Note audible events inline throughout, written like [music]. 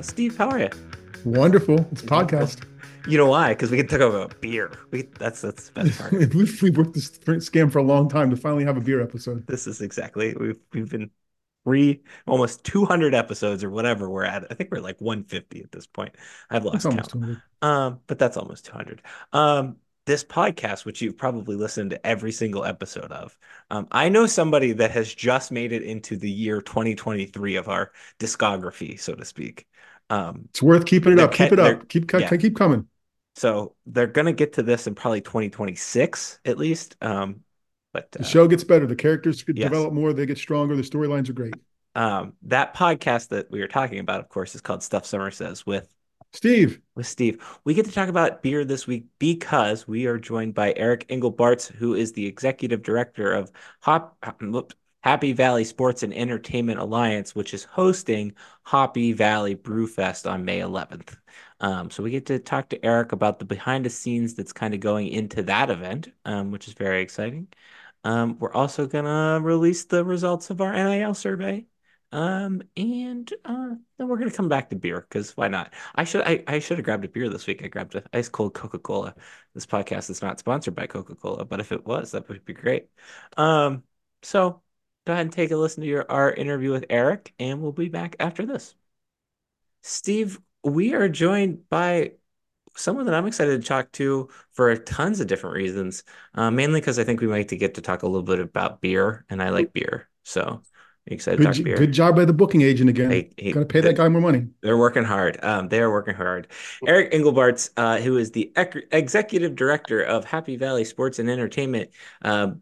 Uh, Steve, how are you? Wonderful. It's a podcast. You know why? Because we can talk about beer. We that's that's the best part. [laughs] we've, we've worked this scam for a long time to finally have a beer episode. This is exactly we've we've been three almost 200 episodes or whatever we're at. I think we're like 150 at this point. I've lost count. Um, but that's almost 200. Um, this podcast, which you've probably listened to every single episode of, um, I know somebody that has just made it into the year 2023 of our discography, so to speak. Um, it's worth keeping it up. Keep it up. Keep yeah. keep coming. So they're gonna get to this in probably 2026 at least. Um, but the uh, show gets better. The characters yes. develop more. They get stronger. The storylines are great. Um, that podcast that we were talking about, of course, is called Stuff Somers Says with Steve. With Steve. We get to talk about beer this week because we are joined by Eric Engelbarts, who is the executive director of Hop, Happy Valley Sports and Entertainment Alliance, which is hosting Hoppy Valley Brewfest on May 11th. Um, so we get to talk to Eric about the behind the scenes that's kind of going into that event, um, which is very exciting. Um, we're also going to release the results of our NIL survey um, and uh, then we're gonna come back to beer because why not? I should I, I should have grabbed a beer this week. I grabbed an ice cold Coca Cola. This podcast is not sponsored by Coca Cola, but if it was, that would be great. Um, so go ahead and take a listen to your our interview with Eric, and we'll be back after this. Steve, we are joined by someone that I'm excited to talk to for tons of different reasons. Uh, mainly because I think we might get to talk a little bit about beer, and I like beer. So excited good, to talk beer. Good job by the booking agent again. Hey, hey, Gotta pay that guy more money. They're working hard. Um, they are working hard. Eric Engelbarts, uh, who is the ec- executive director of Happy Valley Sports and Entertainment, uh,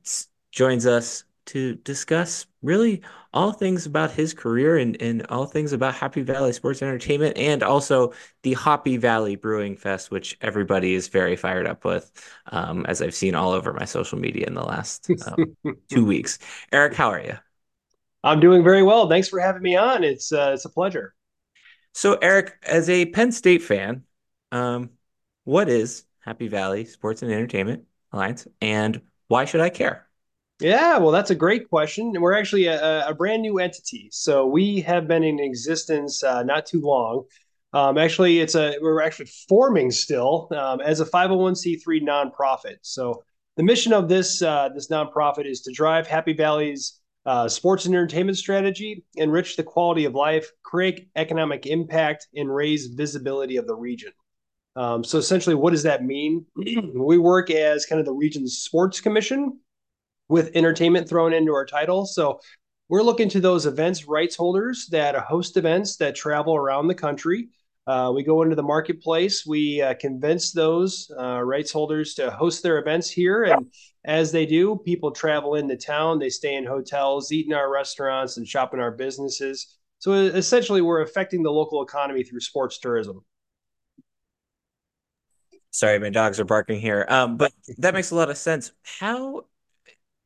joins us to discuss really all things about his career and, and all things about Happy Valley Sports Entertainment and also the Hoppy Valley Brewing Fest, which everybody is very fired up with, um, as I've seen all over my social media in the last um, [laughs] two weeks. Eric, how are you? I'm doing very well. Thanks for having me on. It's uh, it's a pleasure. So, Eric, as a Penn State fan, um, what is Happy Valley Sports and Entertainment Alliance, and why should I care? Yeah, well, that's a great question. And We're actually a, a brand new entity, so we have been in existence uh, not too long. Um, actually, it's a we're actually forming still um, as a 501c3 nonprofit. So the mission of this uh, this nonprofit is to drive Happy Valley's uh, sports and entertainment strategy, enrich the quality of life, create economic impact, and raise visibility of the region. Um, so essentially, what does that mean? [clears throat] we work as kind of the region's sports commission with entertainment thrown into our title. So we're looking to those events rights holders that host events that travel around the country. Uh, we go into the marketplace. We uh, convince those uh, rights holders to host their events here, and as they do, people travel into town, they stay in hotels, eat in our restaurants, and shop in our businesses. So essentially, we're affecting the local economy through sports tourism. Sorry, my dogs are barking here. Um, but that makes a lot of sense. How,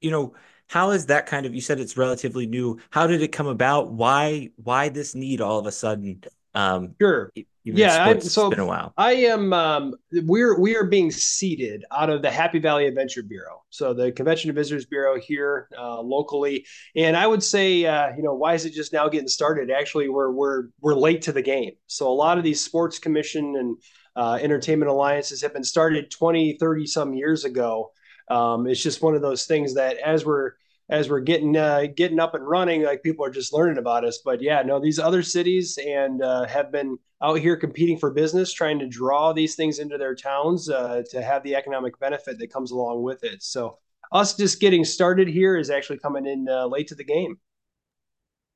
you know, how is that kind of? You said it's relatively new. How did it come about? Why, why this need all of a sudden? Um, sure. Yeah, I, so it's been a while. I am. Um, we're we are being seeded out of the Happy Valley Adventure Bureau, so the Convention and Visitors Bureau here uh, locally. And I would say, uh, you know, why is it just now getting started? Actually, we're we're we're late to the game. So a lot of these sports commission and uh, entertainment alliances have been started 20, 30 some years ago. Um, it's just one of those things that as we're as we're getting uh, getting up and running, like people are just learning about us. But yeah, no, these other cities and uh, have been out here competing for business, trying to draw these things into their towns uh, to have the economic benefit that comes along with it. So us just getting started here is actually coming in uh, late to the game.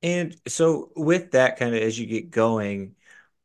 And so with that kind of as you get going,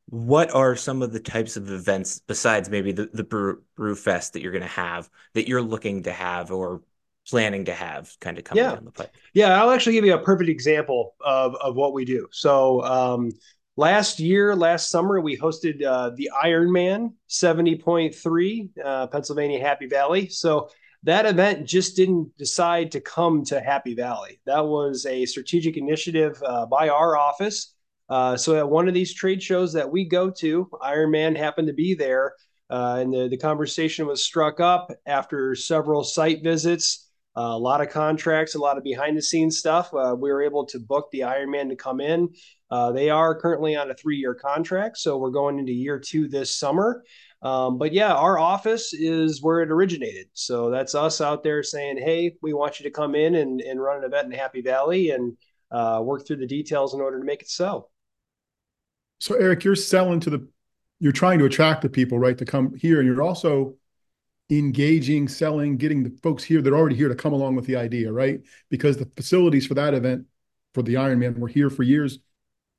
what are some of the types of events besides maybe the, the brew, brew fest that you're going to have that you're looking to have or planning to have kind of coming yeah. down the pipe? Yeah, I'll actually give you a perfect example of, of what we do. So um, last year, last summer, we hosted uh, the Ironman 70.3 uh, Pennsylvania Happy Valley. So that event just didn't decide to come to Happy Valley. That was a strategic initiative uh, by our office. Uh, so at one of these trade shows that we go to, Ironman happened to be there. Uh, and the, the conversation was struck up after several site visits Uh, a lot of contracts, a lot of behind the scenes stuff. Uh, we were able to book the Ironman to come in. Uh, they are currently on a three year contract, so we're going into year two this summer. Um, but yeah, our office is where it originated. So that's us out there saying, hey, we want you to come in and, and run an event in Happy Valley and work through the details in order to make it so. So, Eric, you're selling to the, you're trying to attract the people, right, to come here, and you're also engaging, selling, getting the folks here that are already here to come along with the idea, right? Because the facilities for that event, for the Ironman, were here for years.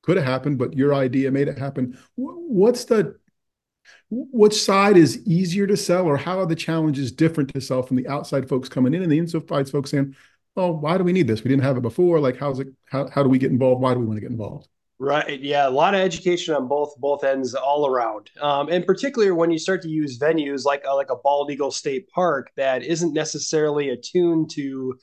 Could have happened, but your idea made it happen. What's the which side is easier to sell, or how are the challenges different to sell from the outside folks coming in and the inside folks saying, "Oh, why do we need this? We didn't have it before. Like, how's it? How how do we get involved? Why do we want to get involved?" Right. Yeah. A lot of education on both both ends all around. Um, and particularly when you start to use venues like uh, like a Bald Eagle State Park that isn't necessarily attuned to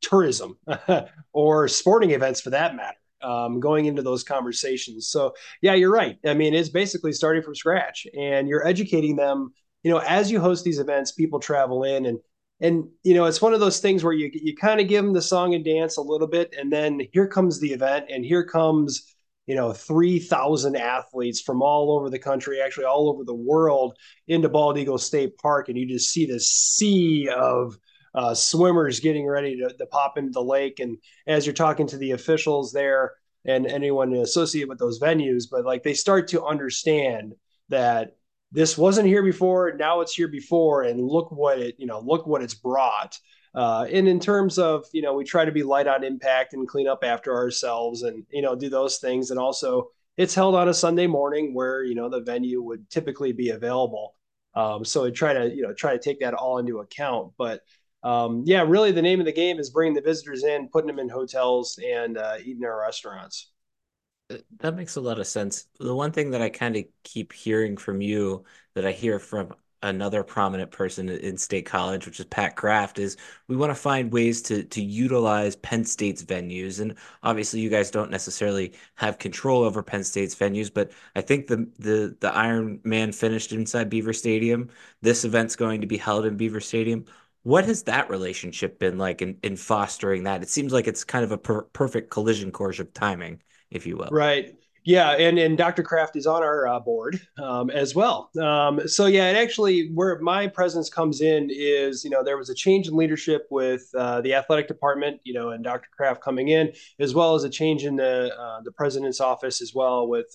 tourism [laughs] or sporting events for that matter. Um, going into those conversations. So yeah, you're right. I mean, it's basically starting from scratch, and you're educating them. You know, as you host these events, people travel in and and you know it's one of those things where you you kind of give them the song and dance a little bit and then here comes the event and here comes you know 3000 athletes from all over the country actually all over the world into bald eagle state park and you just see this sea of uh, swimmers getting ready to, to pop into the lake. And as you're talking to the officials there and anyone associated with those venues but like they start to understand that this wasn't here before now it's here before and look what it you know look what it's brought uh, and in terms of, you know, we try to be light on impact and clean up after ourselves and, you know, do those things. And also, it's held on a Sunday morning where, you know, the venue would typically be available. Um, so I try to, you know, try to take that all into account. But um, yeah, really the name of the game is bringing the visitors in, putting them in hotels and uh, eating our restaurants. That makes a lot of sense. The one thing that I kind of keep hearing from you that I hear from another prominent person in State College, which is Pat Kraft, is we want to find ways to to utilize Penn State's venues. And obviously, you guys don't necessarily have control over Penn State's venues, but I think the the the Ironman finished inside Beaver Stadium. This event's going to be held in Beaver Stadium. What has that relationship been like in, in fostering that? It seems like it's kind of a per perfect collision course of timing, if you will. Right. Yeah, and and Dr. Kraft is on our uh, board um, as well. Um, so yeah, and actually, where my presence comes in is, you know, there was a change in leadership with uh, the athletic department, you know, and Dr. Kraft coming in, as well as a change in the uh, the president's office as well with.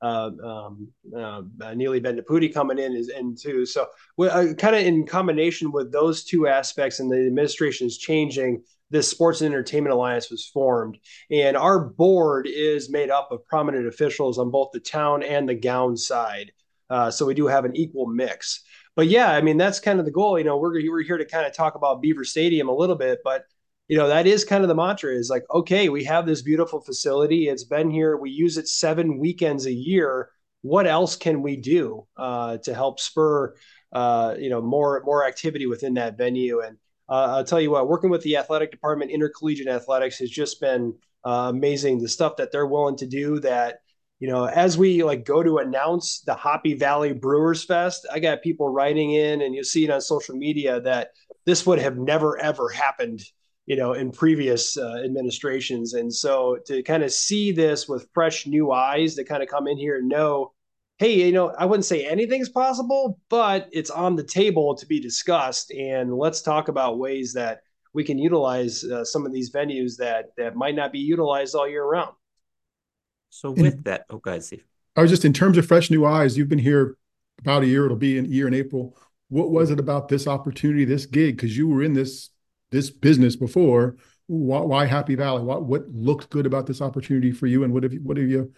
Uh, uh, um, uh, Neeli Bendapudi coming in is in too. So, kind of in combination with those two aspects, and the administration is changing this Sports and Entertainment Alliance was formed. And our board is made up of prominent officials on both the town and the gown side. Uh, so we do have an equal mix. But yeah, I mean, that's kind of the goal. You know, we're, we're here to kind of talk about Beaver Stadium a little bit, but you know that is kind of the mantra is like okay we have this beautiful facility. It's been here. We use it seven weekends a year. What else can we do uh, to help spur uh, you know more more activity within that venue? And uh, I'll tell you what, working with the athletic department, intercollegiate athletics has just been uh, amazing. The stuff that they're willing to do that, you know, as we like go to announce the Happy Valley Brewers Fest, I got people writing in and you see it on social media that this would have never, ever happened, you know, in previous uh, administrations. And so to kind of see this with fresh new eyes that kind of come in here and know hey, you know, I wouldn't say anything's possible, but it's on the table to be discussed. And let's talk about ways that we can utilize uh, some of these venues that that might not be utilized all year round. So with and, that, oh, guys, Steve. I was just in terms of fresh new eyes. You've been here about a year. It'll be a year in April. What was it about this opportunity, this gig? Because you were in this this business before. Why, why Happy Valley? What what looked good about this opportunity for you, and what have you what have you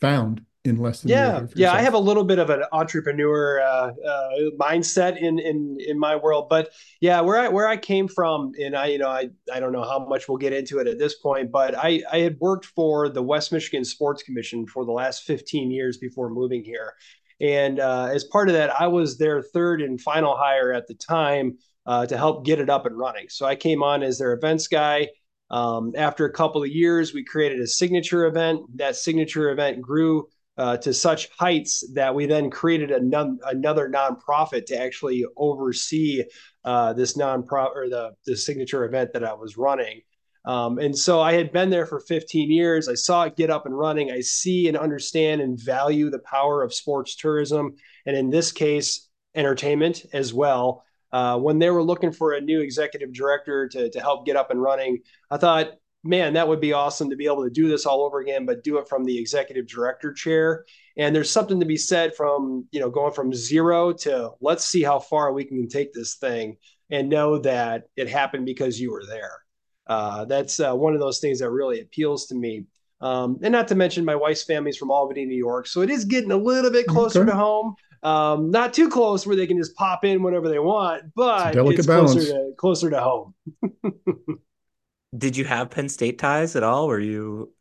found? in less than yeah yeah i have a little bit of an entrepreneur uh, uh, mindset in in in my world but yeah where i where i came from and i you know i i don't know how much we'll get into it at this point but i i had worked for the west michigan sports commission for the last 15 years before moving here and uh, as part of that i was their third and final hire at the time uh, to help get it up and running so i came on as their events guy um, after a couple of years we created a signature event that signature event grew uh, to such heights that we then created a non, another nonprofit to actually oversee uh, this nonprofit or the the signature event that I was running. Um, and so I had been there for 15 years. I saw it get up and running. I see and understand and value the power of sports tourism, and in this case, entertainment as well. Uh, when they were looking for a new executive director to, to help get up and running, I thought, man, that would be awesome to be able to do this all over again, but do it from the executive director chair. And there's something to be said from, you know, going from zero to let's see how far we can take this thing and know that it happened because you were there. Uh, that's uh, one of those things that really appeals to me. Um, and not to mention my wife's family's from Albany, New York. So it is getting a little bit closer okay. to home. Um, not too close where they can just pop in whenever they want, but it's, it's closer to closer to home. [laughs] Did you have Penn State ties at all? Were you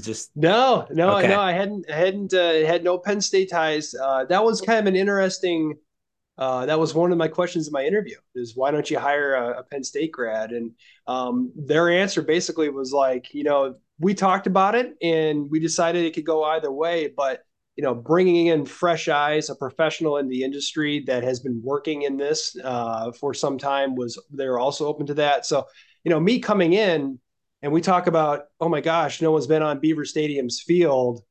just no, no, okay. no? I hadn't hadn't uh, had no Penn State ties. Uh, that was kind of an interesting. Uh, that was one of my questions in my interview: is why don't you hire a, a Penn State grad? And um, their answer basically was like, you know, we talked about it and we decided it could go either way, but you know, bringing in fresh eyes, a professional in the industry that has been working in this uh, for some time was they're also open to that. So, you know, me coming in and we talk about, oh my gosh, no one's been on Beaver Stadium's field.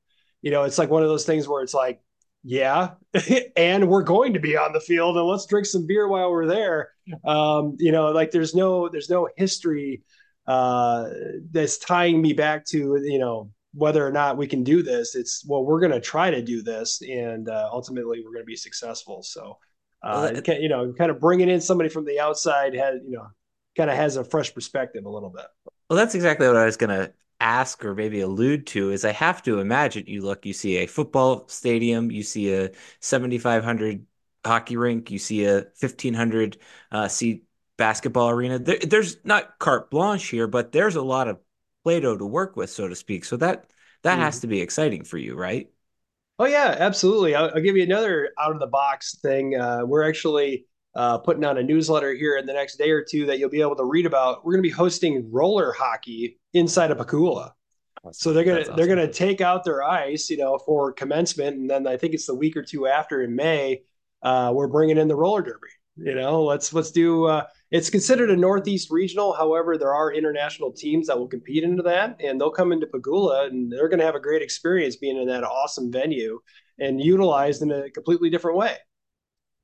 You know, it's like one of those things where it's like, yeah, [laughs] and we're going to be on the field and let's drink some beer while we're there. Um, you know, like there's no there's no history uh, that's tying me back to you know whether or not we can do this it's well we're going to try to do this and uh, ultimately we're going to be successful. So uh, well, you know kind of bringing in somebody from the outside has you know kind of has a fresh perspective a little bit. Well that's exactly what i was going to ask or maybe allude to is i have to imagine you look you see a football stadium you see a 7500 hockey rink you see a 1500 uh, seat basketball arena. There, there's not carte blanche here but there's a lot of Play-Doh to work with, so to speak. So that that mm. has to be exciting for you, right? Oh yeah, absolutely. I'll, I'll give you another out of the box thing. Uh, we're actually uh, putting out a newsletter here in the next day or two that you'll be able to read about. We're going to be hosting roller hockey inside of Pegula. So they're gonna awesome. they're gonna take out their ice, you know, for commencement, and then I think it's the week or two after in May. Uh, we're bringing in the roller derby. You know, let's let's do. Uh, it's considered a Northeast regional. However, there are international teams that will compete into that, and they'll come into Pegula and they're going to have a great experience being in that awesome venue and utilized in a completely different way.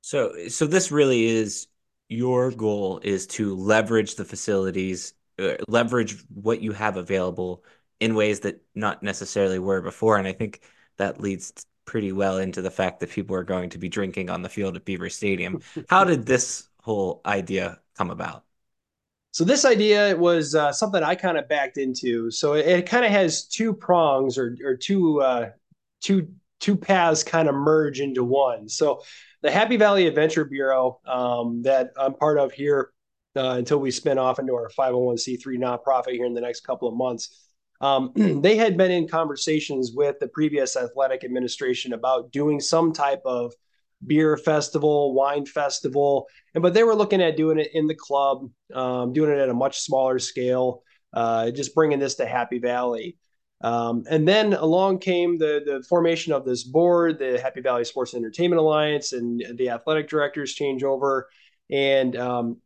So, so this really is your goal is to leverage the facilities, uh, leverage what you have available in ways that not necessarily were before, and I think that leads pretty well into the fact that people are going to be drinking on the field at Beaver Stadium. [laughs] How did this whole idea come about? So this idea was uh, something I kind of backed into. So it, it kind of has two prongs or, or two uh, two two paths kind of merge into one. So the Happy Valley Adventure Bureau um, that I'm part of here uh, until we spin off into our 501c3 nonprofit here in the next couple of months um, [clears throat] they had been in conversations with the previous athletic administration about doing some type of beer festival, wine festival, and but they were looking at doing it in the club, um, doing it at a much smaller scale, uh, just bringing this to Happy Valley. Um, and then along came the the formation of this board, the Happy Valley Sports Entertainment Alliance, and the athletic directors change over. And um,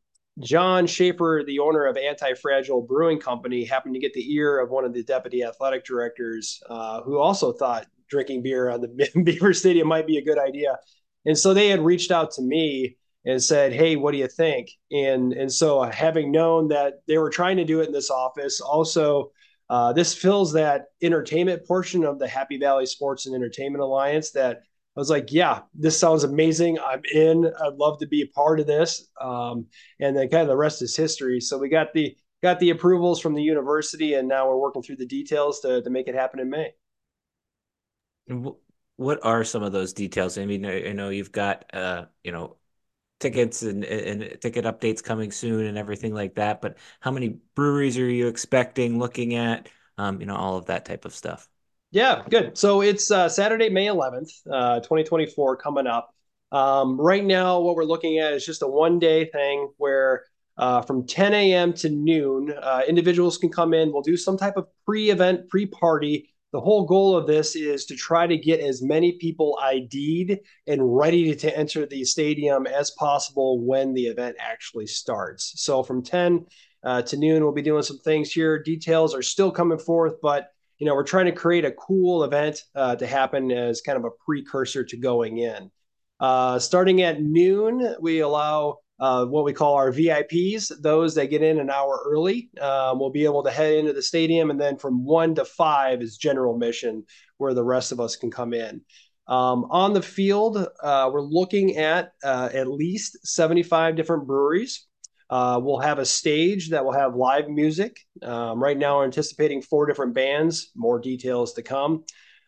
John Schaefer, the owner of Anti Fragile Brewing Company, happened to get the ear of one of the deputy athletic directors, uh, who also thought drinking beer on the [laughs] Beaver Stadium might be a good idea. And so they had reached out to me and said, "Hey, what do you think?" And and so having known that they were trying to do it in this office, also uh, this fills that entertainment portion of the Happy Valley Sports and Entertainment Alliance that I was like, yeah, this sounds amazing. I'm in. I'd love to be a part of this. Um, and then kind of the rest is history. So we got the got the approvals from the university, and now we're working through the details to to make it happen in May. What are some of those details? I mean, I know you've got uh, you know tickets and, and ticket updates coming soon and everything like that. But how many breweries are you expecting? Looking at um, you know all of that type of stuff. Yeah, good. So it's uh, Saturday, May 11th, uh, 2024, coming up. Um, right now, what we're looking at is just a one day thing where uh, from 10 a.m. to noon, uh, individuals can come in. We'll do some type of pre event, pre party. The whole goal of this is to try to get as many people ID'd and ready to enter the stadium as possible when the event actually starts. So from 10 uh, to noon, we'll be doing some things here. Details are still coming forth, but you know we're trying to create a cool event uh, to happen as kind of a precursor to going in. Uh, starting at noon, we allow uh, what we call our VIPs, those that get in an hour early, um, will be able to head into the stadium. And then from one to five is general mission, where the rest of us can come in. Um, on the field, uh, we're looking at uh, at least 75 different breweries. Uh, we'll have a stage that will have live music. Um, right now, we're anticipating four different bands. More details to come.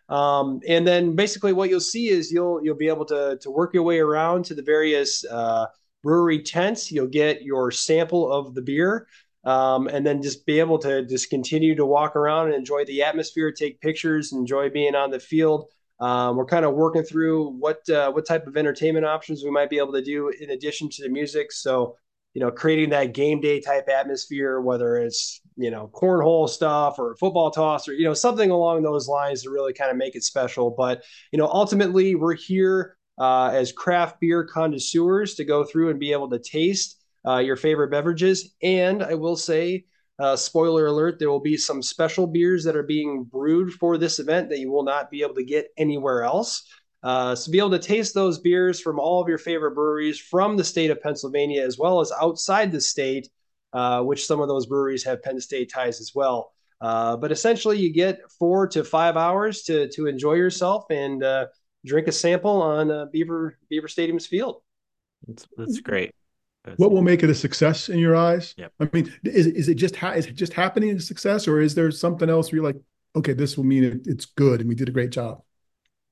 Um, and then basically, what you'll see is you'll you'll be able to to work your way around to the various uh, brewery tents. You'll get your sample of the beer. Um, and then just be able to just continue to walk around and enjoy the atmosphere, take pictures, enjoy being on the field. Um, we're kind of working through what uh, what type of entertainment options we might be able to do in addition to the music. So, you know, creating that game day type atmosphere, whether it's you know cornhole stuff or football toss or you know something along those lines to really kind of make it special. But you know, ultimately, we're here uh, as craft beer connoisseurs to go through and be able to taste uh, your favorite beverages. And I will say, uh, spoiler alert, there will be some special beers that are being brewed for this event that you will not be able to get anywhere else. Uh, so be able to taste those beers from all of your favorite breweries from the state of Pennsylvania as well as outside the state, uh, which some of those breweries have Penn State ties as well. Uh, but essentially, you get four to five hours to to enjoy yourself and drink a sample on uh, Beaver Beaver Stadium's field. That's, that's great. That's what will make it a success in your eyes? Yep. I mean, is, is it just ha- is it just happening a success, or is there something else where you're like, okay, this will mean it, it's good and we did a great job?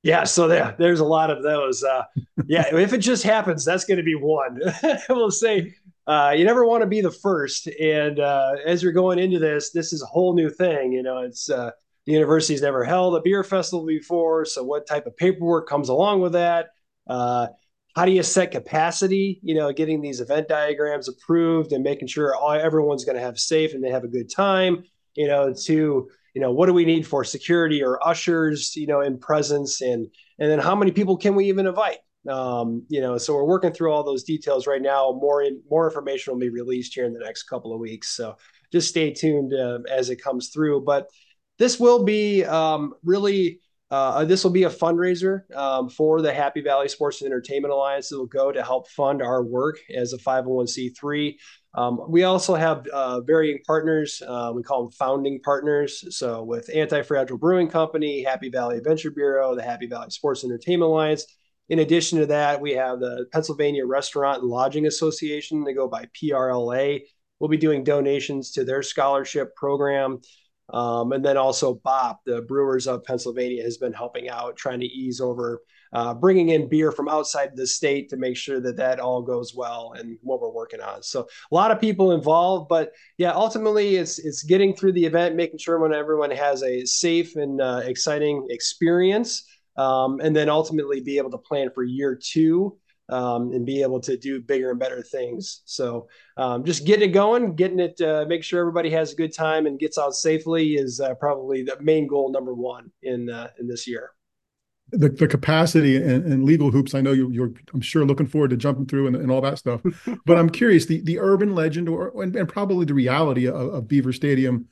Yeah, so there, there's a lot of those. Uh, yeah, [laughs] if it just happens, that's going to be one. [laughs] we'll say uh, you never want to be the first, and uh, as you're going into this, this is a whole new thing. You know, it's uh, the university's never held a beer festival before, so what type of paperwork comes along with that? Uh, how do you set capacity? You know, getting these event diagrams approved and making sure all, everyone's going to have safe and they have a good time. You know, to you know, what do we need for security or ushers? You know, in presence and and then how many people can we even invite? Um, you know, so we're working through all those details right now. More in, more information will be released here in the next couple of weeks. So just stay tuned uh, as it comes through. But this will be um, really uh, this will be a fundraiser um, for the Happy Valley Sports and Entertainment Alliance. It will go to help fund our work as a 501c3. Um, we also have uh, varying partners. Uh, we call them founding partners. So, with Anti Fragile Brewing Company, Happy Valley Adventure Bureau, the Happy Valley Sports and Entertainment Alliance. In addition to that, we have the Pennsylvania Restaurant and Lodging Association. They go by PRLA. We'll be doing donations to their scholarship program. Um, and then also BOP, the Brewers of Pennsylvania, has been helping out, trying to ease over uh, bringing in beer from outside the state to make sure that that all goes well and what we're working on. So a lot of people involved, but yeah, ultimately it's it's getting through the event, making sure when everyone has a safe and uh, exciting experience, um, and then ultimately be able to plan for year two um, and be able to do bigger and better things. So um, just getting it going, getting it, uh, make sure everybody has a good time and gets out safely is uh, probably the main goal number one in uh, in this year. The, the capacity and, and legal hoops. I know you, you're, I'm sure looking forward to jumping through and, and all that stuff. [laughs] but I'm curious the the urban legend or and, and probably the reality of, of Beaver Stadium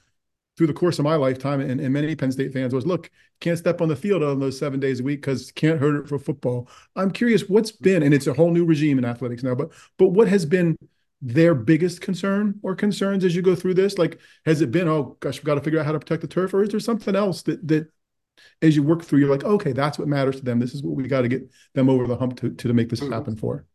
through the course of my lifetime and, and many Penn State fans was, look, can't step on the field on those seven days a week because can't hurt it for football. I'm curious what's been, and it's a whole new regime in athletics now, but but what has been their biggest concern or concerns as you go through this? Like, has it been, oh gosh, we've got to figure out how to protect the turf, or is there something else that that as you work through, you're like, okay, that's what matters to them. This is what we got to get them over the hump to, to make this mm-hmm. happen for.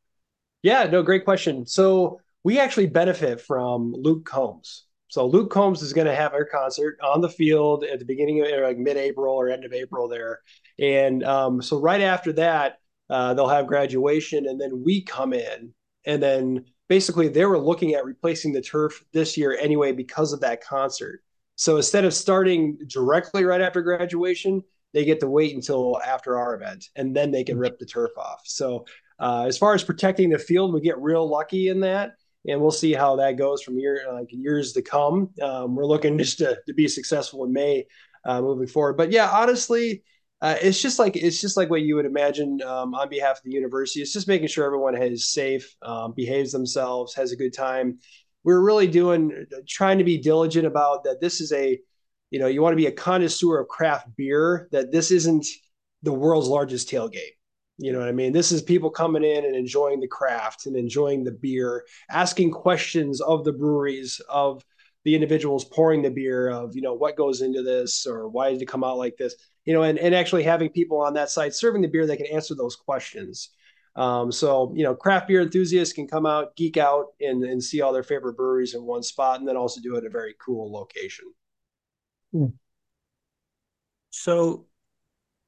Yeah, no, great question. So we actually benefit from Luke Combs. So Luke Combs is going to have our concert on the field at the beginning of like mid-April or end of April there, and um, so right after that uh, they'll have graduation, and then we come in, and then basically they were looking at replacing the turf this year anyway because of that concert. So instead of starting directly right after graduation, they get to wait until after our event, and then they can rip the turf off. So uh, as far as protecting the field, we get real lucky in that and we'll see how that goes from year like years to come. Um, we're looking [laughs] just to, to be successful in May uh, moving forward. But yeah, honestly, uh, it's just like it's just like what you would imagine um, on behalf of the university. It's just making sure everyone is safe, um, behaves themselves, has a good time. We're really doing trying to be diligent about that. This is a, you know, you want to be a connoisseur of craft beer. That this isn't the world's largest tailgate. You know what I mean? This is people coming in and enjoying the craft and enjoying the beer, asking questions of the breweries, of the individuals pouring the beer, of, you know, what goes into this or why did it come out like this? You know, and, and actually having people on that side serving the beer that can answer those questions. Um, so, you know, craft beer enthusiasts can come out, geek out, and, and see all their favorite breweries in one spot, and then also do it at a very cool location. Hmm. So,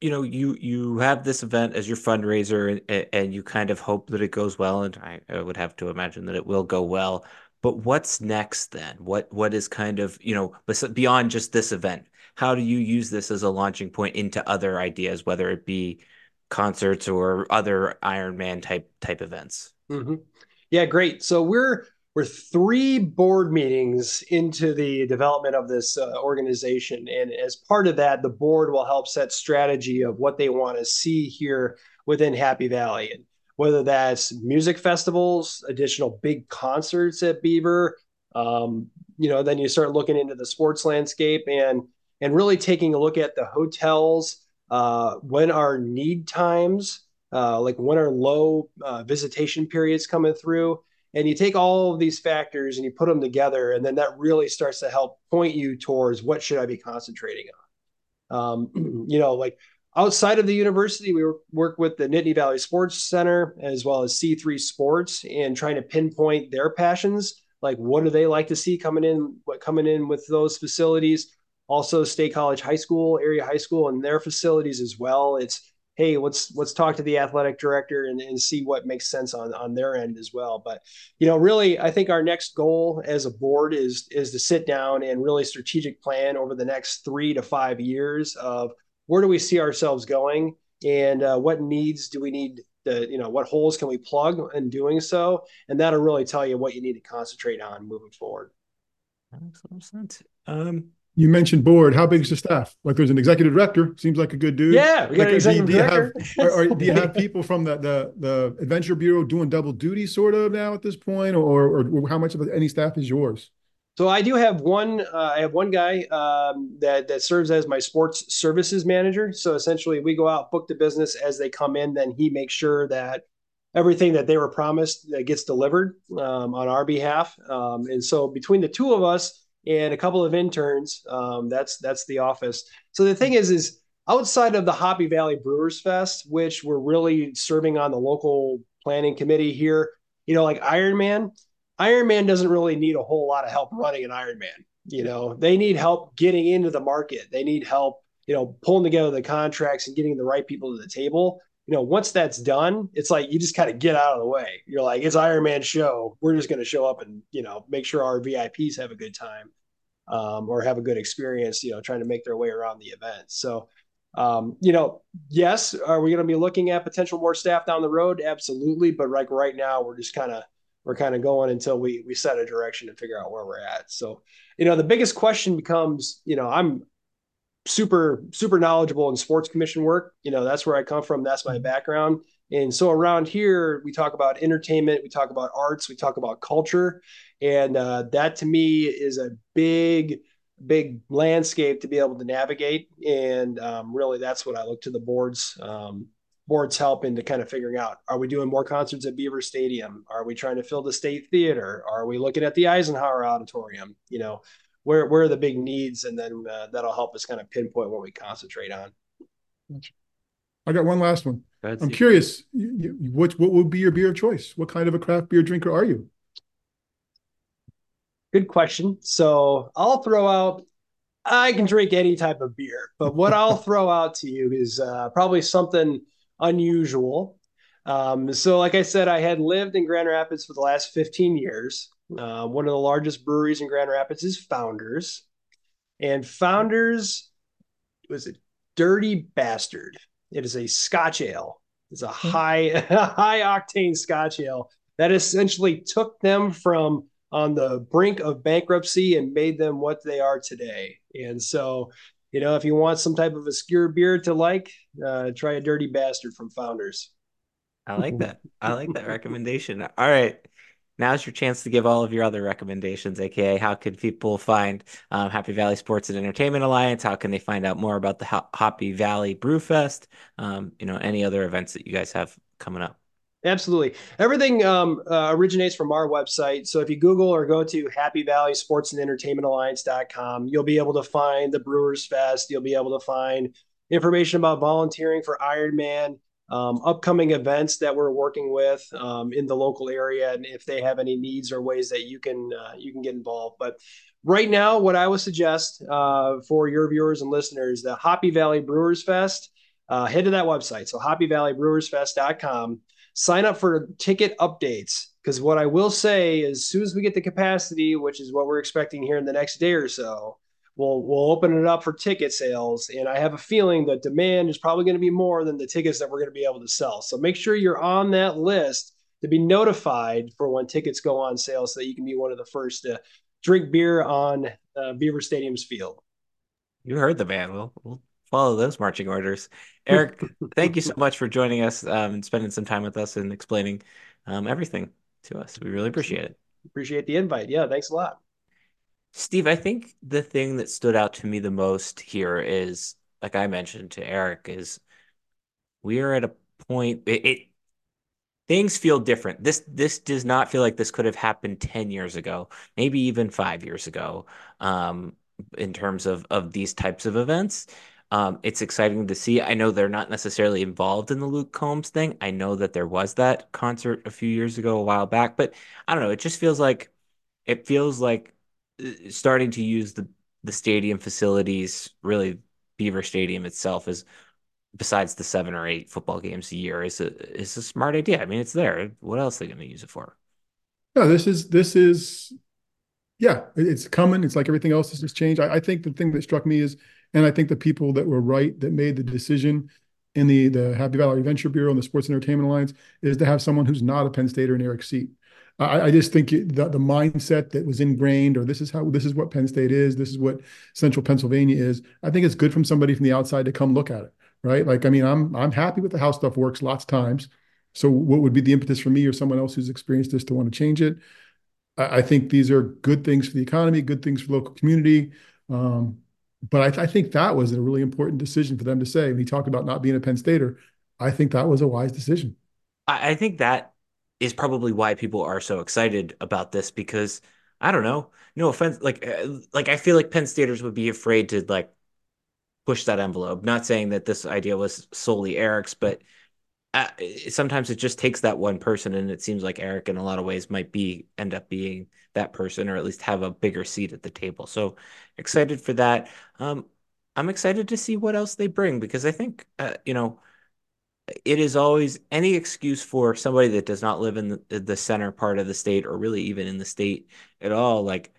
you know you you have this event as your fundraiser and, and you kind of hope that it goes well and I, I, would have to imagine that it will go well. But what's next then? What what is kind of you know beyond just this event how do you use this as a launching point into other ideas whether it be concerts or other Ironman type type events? Mm-hmm. yeah great. So we're we're three board meetings into the development of this uh, organization. And as part of that, the board will help set strategy of what they want to see here within Happy Valley. And whether that's music festivals, additional big concerts at Beaver, um, you know, then you start looking into the sports landscape and and really taking a look at the hotels, uh, when are need times, uh, like when are low uh, visitation periods coming through, and you take all of these factors and you put them together and then that really starts to help point you towards what should i be concentrating on. Um, [clears throat] you know like outside of the university we work with the nittany valley sports center as well as c3 sports and trying to pinpoint their passions like what do they like to see coming in what coming in with those facilities. Also state college high school area high school and their facilities as well. It's hey, let's let's talk to the athletic director and, and see what makes sense on on their end as well. But you know, really, I think our next goal as a board is is to sit down and really strategic plan over the next three to five years of where do we see ourselves going and uh, what needs do we need to, you know, what holes can we plug in doing so, and that'll really tell you what you need to concentrate on moving forward. That makes a lot of sense. Um, you mentioned board. How big is the staff? Like, there's an executive director. Seems like a good dude. Yeah, we got like, an executive do, do director. You have, or, or, do you have [laughs] people from the, the the adventure bureau doing double duty, sort of now at this point, or or, how much of any staff is yours? So I do have one. Uh, I have one guy um, that that serves as my sports services manager. So essentially, we go out, book the business as they come in. Then he makes sure that everything that they were promised that gets delivered um, on our behalf. Um, and so between the two of us, and a couple of interns. Um, that's that's the office. So the thing is, is outside of the Happy Valley Brewers Fest, which we're really serving on the local planning committee here, you know, like Ironman, Ironman doesn't really need a whole lot of help running an Ironman. You know, they need help getting into the market. They need help, you know, pulling together the contracts and getting the right people to the table you know, once that's done, it's like you just kind of get out of the way. You're like, it's Ironman show. We're just going to show up and, you know, make sure our VIPs have a good time um, or have a good experience, you know, trying to make their way around the event. So, um, you know, yes, are we going to be looking at potential more staff down the road? Absolutely. But like right now, we're just kind of, we're kind of going until we we set a direction and figure out where we're at. So, you know, the biggest question becomes, you know, I'm super super knowledgeable in sports commission work. You know, that's where I come from. That's my background. And so around here, we talk about entertainment, we talk about arts, we talk about culture, and uh, that to me is a big, big landscape to be able to navigate. And um, really, that's what I look to the boards. Um, boards help into kind of figuring out are we doing more concerts at beaver stadium are we trying to fill the state theater are we looking at the eisenhower auditorium you know where where are the big needs, and then uh, that'll help us kind of pinpoint what we concentrate on. I got one last one. I'm curious, you, you, what what would be your beer of choice? What kind of a craft beer drinker are you? Good question. So I'll throw out. I can drink any type of beer, but what I'll [laughs] throw out to you is uh, probably something unusual. Um, so, like I said, I had lived in Grand Rapids for the last 15 years. Uh, one of the largest breweries in Grand Rapids is Founders, and Founders was a dirty bastard. It is a Scotch ale. It's a hmm. high [laughs] high octane Scotch ale that essentially took them from on the brink of bankruptcy and made them what they are today. And so, you know, if you want some type of obscure beer to like, uh, try a Dirty Bastard from Founders. I like [laughs] that. I like that recommendation. All right. Now's your chance to give all of your other recommendations, aka how can people find um, Happy Valley Sports and Entertainment Alliance? How can they find out more about the Happy Valley Brewfest? Um, you know, any other events that you guys have coming up? Absolutely. Everything um, uh, originates from our website. So if you Google or go to Happy Valley Sports and Entertainment Alliance.com, you'll be able to find the Brewers Fest. You'll be able to find information about volunteering for Ironman, um, upcoming events that we're working with um, in the local area, and if they have any needs or ways that you can uh, you can get involved. But right now, what I would suggest uh, for your viewers and listeners, the Happy Valley Brewers Fest, uh, head to that website. So happyvalleybrewersfest.com sign up for ticket updates because what I will say is, as soon as we get the capacity, which is what we're expecting here in the next day or so, we'll we'll open it up for ticket sales. And I have a feeling that demand is probably going to be more than the tickets that we're going to be able to sell. So make sure you're on that list to be notified for when tickets go on sale, so that you can be one of the first to drink beer on uh, Beaver Stadium's field. You heard the man. We'll, we'll follow those marching orders. Eric, [laughs] thank you so much for joining us um, and spending some time with us and explaining um, everything to us. We really appreciate it. Appreciate the invite. Yeah, thanks a lot. Steve, I think the thing that stood out to me the most here is, like I mentioned to Eric, is we are at a point. It, it things feel different. This this does not feel like this could have happened ten years ago, maybe even five years ago, um, in terms of of these types of events. Um, it's exciting to see. I know they're not necessarily involved in the Luke Combs thing. I know that there was that concert a few years ago, a while back, but I don't know. It just feels like it feels like starting to use the the stadium facilities, really Beaver Stadium itself, is besides the seven or eight football games a year, is a is a smart idea. I mean, it's there. What else are they going to use it for? No, this is this is yeah, it's coming. It's like everything else has just changed. I, I think the thing that struck me is and I think the people that were right that made the decision in the the Happy Valley Venture Bureau and the Sports Entertainment Alliance is to have someone who's not a Penn Stater in Eric's seat. I, I just think the, the mindset that was ingrained, or this is how this is what Penn State is, this is what Central Pennsylvania is. I think it's good from somebody from the outside to come look at it, right? Like, I mean, I'm I'm happy with the how stuff works lots of times. So, what would be the impetus for me or someone else who's experienced this to want to change it? I, I think these are good things for the economy, good things for local community. Um, but I, I, think that was a really important decision for them to say. When he talked about not being a Penn Stater, I think that was a wise decision. I think that is probably why people are so excited about this because I don't know, no offense, like uh, like I feel like Penn Staters would be afraid to like push that envelope. Not saying that this idea was solely Eric's, but uh, sometimes it just takes that one person, and it seems like Eric, in a lot of ways, might be end up being that person, or at least have a bigger seat at the table. So excited for that. Um, I'm excited to see what else they bring because I think uh, you know it is always any excuse for somebody that does not live in the, the center part of the state, or really even in the state at all. Like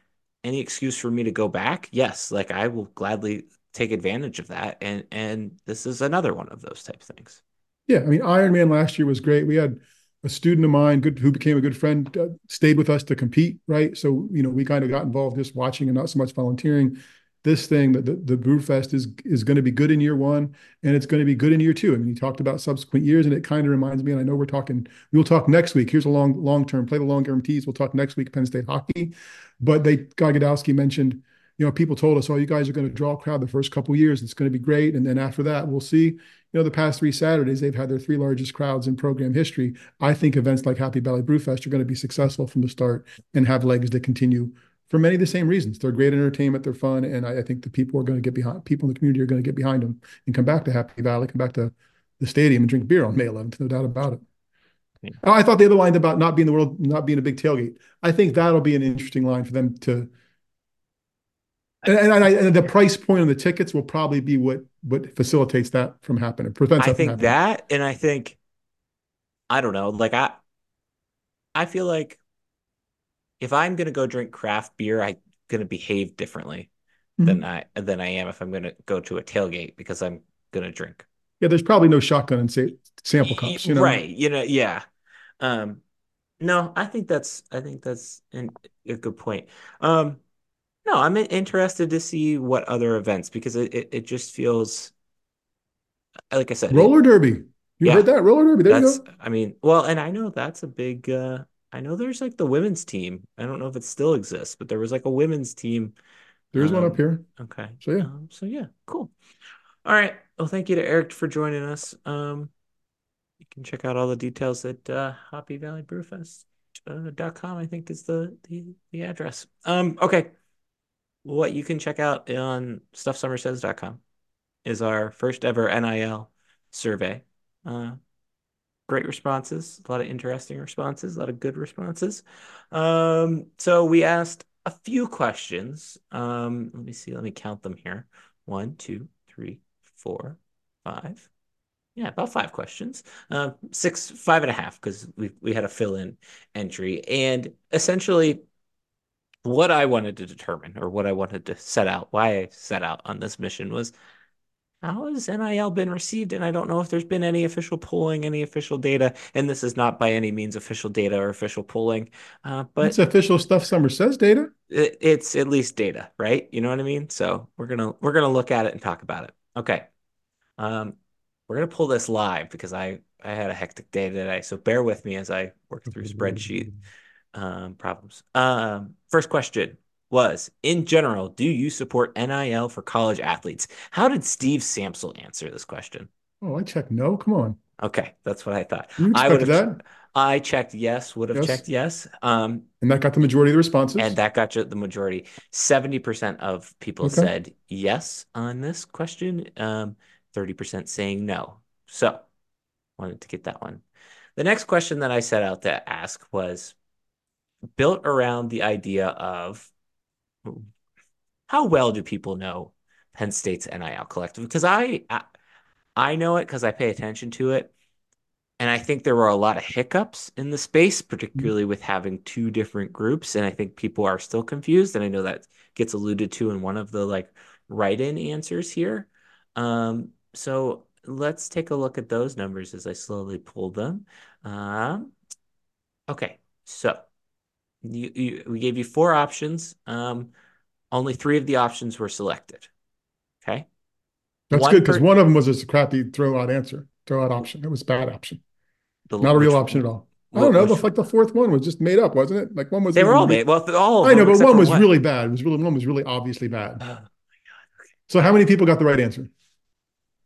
any excuse for me to go back, yes, like I will gladly take advantage of that, and and this is another one of those type things. Yeah, I mean, Ironman last year was great. We had a student of mine, good who became a good friend, uh, stayed with us to compete, right? So you know, we kind of got involved just watching and not so much volunteering. This thing, the the, the Brewfest is is going to be good in year one, and it's going to be good in year two. I mean, you talked about subsequent years, and it kind of reminds me. And I know we're talking. We'll talk next week. Here's a long long term play the long guarantees. We'll talk next week Penn State hockey, but they Guy Gadowsky mentioned you know, people told us, "Oh, you guys are going to draw a crowd the first couple years. It's going to be great." And then after that, we'll see. You know, the past three Saturdays, they've had their three largest crowds in program history. I think events like Happy Valley Brewfest are going to be successful from the start and have legs to continue for many of the same reasons. They're great entertainment, they're fun, and I, I think the people are going to get behind. People in the community are going to get behind them and come back to Happy Valley, come back to the stadium and drink beer on May 11th. No doubt about it. Yeah. Oh, I thought the other line about not being the world, not being a big tailgate. I think that'll be an interesting line for them to and, and, I, and, the price point on the tickets will probably be what what facilitates that from happening. Prevents I think that, and I think I don't know. Like I, I feel like if I'm gonna go drink craft beer, I'm gonna behave differently mm-hmm. than I than I am if I'm gonna go to a tailgate because I'm gonna drink. Yeah, there's probably no shotgun and say, sample cups, you know? right? You know, yeah. Um, No, I think that's I think that's an, a good point. Um, no, I'm interested to see what other events because it, it, it just feels like I said, it, Roller derby. You yeah, heard that? Roller derby. There you go. I mean, well, and I know that's a big uh I know there's like the women's team. I don't know if it still exists, but there was like a women's team. There's one up Um, here. okay. So yeah. Um, so yeah, cool. All right. Well, thank you to Eric for joining us. Um, you can check out all the details at uh, Happy Valley Brewfest. Uh, dot com, I think is the, the the address. Um, okay. What you can check out on stuffsomerssays.com is our first ever NIL survey. Uh, great responses, a lot of interesting responses, a lot of good responses. Um, so we asked a few questions. Um, let me see, let me count them here. One, two, three, four, five. Yeah, about five questions. Um, six, five and a half, because we we had a fill-in entry. And essentially what I wanted to determine or what I wanted to set out, why I set out on this mission was how has NIL been received? And I don't know if there's been any official polling, any official data. And this is not by any means official data or official polling, uh, but It's official Stuff Somers Says data. it, it's at least data, right? You know what I mean? So we're gonna we're gonna look at it and talk about it. Okay. Um, we're gonna pull this live because I I had a hectic day today. So bear with me as I work through spreadsheet um, problems. Um, first question was, in general, do you support NIL for college athletes? How did Steve Sampsell answer this question? Oh, I checked no. Come on. Okay, that's what I thought. I would have, that. I checked yes, would have Yes. checked yes. Um, And that got the majority of the responses. and that got you the majority. 70% of people Okay. said yes on this question, um, 30% saying no. So, wanted to get that one. The next question that I set out to ask was built around the idea of how well do people know Penn State's NIL collective? Because I, I I know it because I pay attention to it. And I think there were a lot of hiccups in the space, particularly with having two different groups. And I think people are still confused. And I know that gets alluded to in one of the like write-in answers here. Um, so let's take a look at those numbers as I slowly pull them. Um, okay, so you, you we gave you four options. Um, only three of the options were selected. Okay. That's one good because per- one of them was just a crappy throw out answer, throw out option. It was a bad option, The- not a real option at all. I wh- don't know. The, like the fourth one was just made up, wasn't it? Like one was. They were all made. Well, all I know, but one was really bad. It was really one was really obviously bad. Uh, So how many people got the right answer?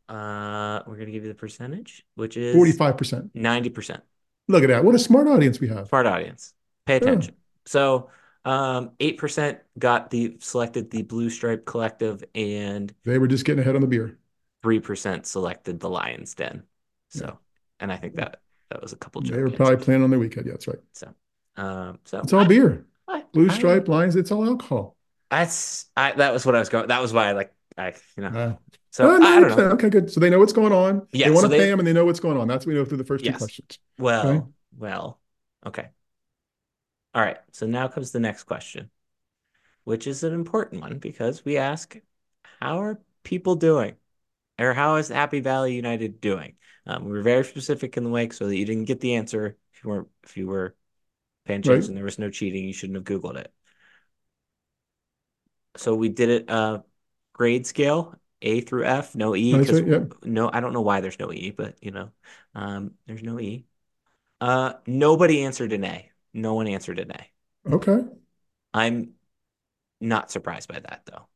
Uh, we're gonna give you the percentage, which is Forty-five percent. 90%. Look at that. What a smart audience we have. Smart audience. Pay attention. So, um, 8% got the selected the Blue Stripe Collective and They were just getting ahead on the beer. 3% selected the Lion's Den. So, Yeah. and I think that that was a couple They were probably planning on their weekend. Yeah, that's right. So, um, so It's all I- beer. I- Blue I- stripe lines. It's all alcohol. That's I that was what I was going. That was why I like I you know. Uh, So oh, no, I don't know. Okay, good. So they know what's going on. Yeah, they want so to they- pay them and they know what's going on. That's what we know through the first two questions. Well, Okay. well, okay. All right. So now comes the next question, which is an important one because we ask, how are people doing? Or how is Happy Valley United doing? Um, we were very specific in the wake so that you didn't get the answer if you weren't if you were paying attention Right. and there was no cheating, you shouldn't have Googled it. So we did it uh grade scale, A through F, no E, because right, yeah. no, I don't know why there's no E, but you know, um, there's no E. Uh, nobody answered an A. No one answered an A. Okay. I'm not surprised by that though.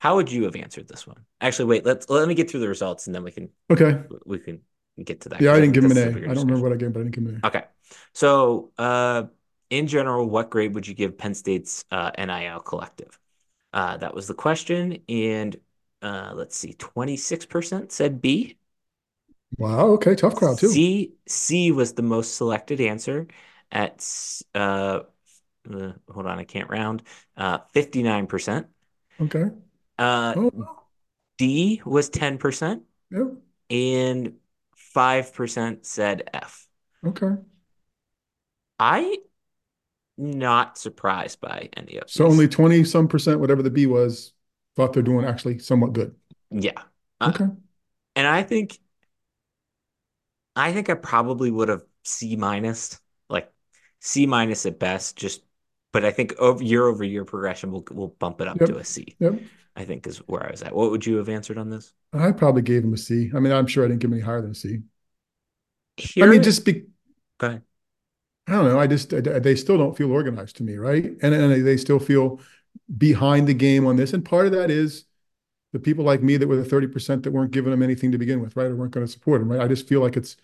How would you have answered this one? Actually, wait, let's let me get through the results and then we can Okay. we can get to that. Yeah, I didn't give him an A. I don't remember what I gave, but I didn't give him an A. Okay. So, uh, in general, what grade would you give Penn State's uh, NIL collective? Uh, that was the question. And uh, let's see, 26% said B. Wow. Okay. Tough crowd too. C C was the most selected answer at uh, uh hold on, I can't round. Uh 59%. Okay. Uh Oh, D was 10% yeah. and 5% said F. Okay. I not surprised by any of So these. only 20 some percent, whatever the B was, thought they're doing actually somewhat good. Yeah. Uh, Okay. And I think I think I probably would have C minus, C minus at best. Just, but I think over year over year progression will will bump it up Yep. to a C. Yep. I think is where I was at. What would you have answered on this? I probably gave him a C. I mean, I'm sure I didn't give him any higher than a C. Here, I mean, just be, go ahead. I don't know. I just they still don't feel organized to me, right? And and they still feel behind the game on this. And part of that is the people like me that were the 30% that weren't giving them anything to begin with, right? Or weren't going to support them, right? I just feel like it's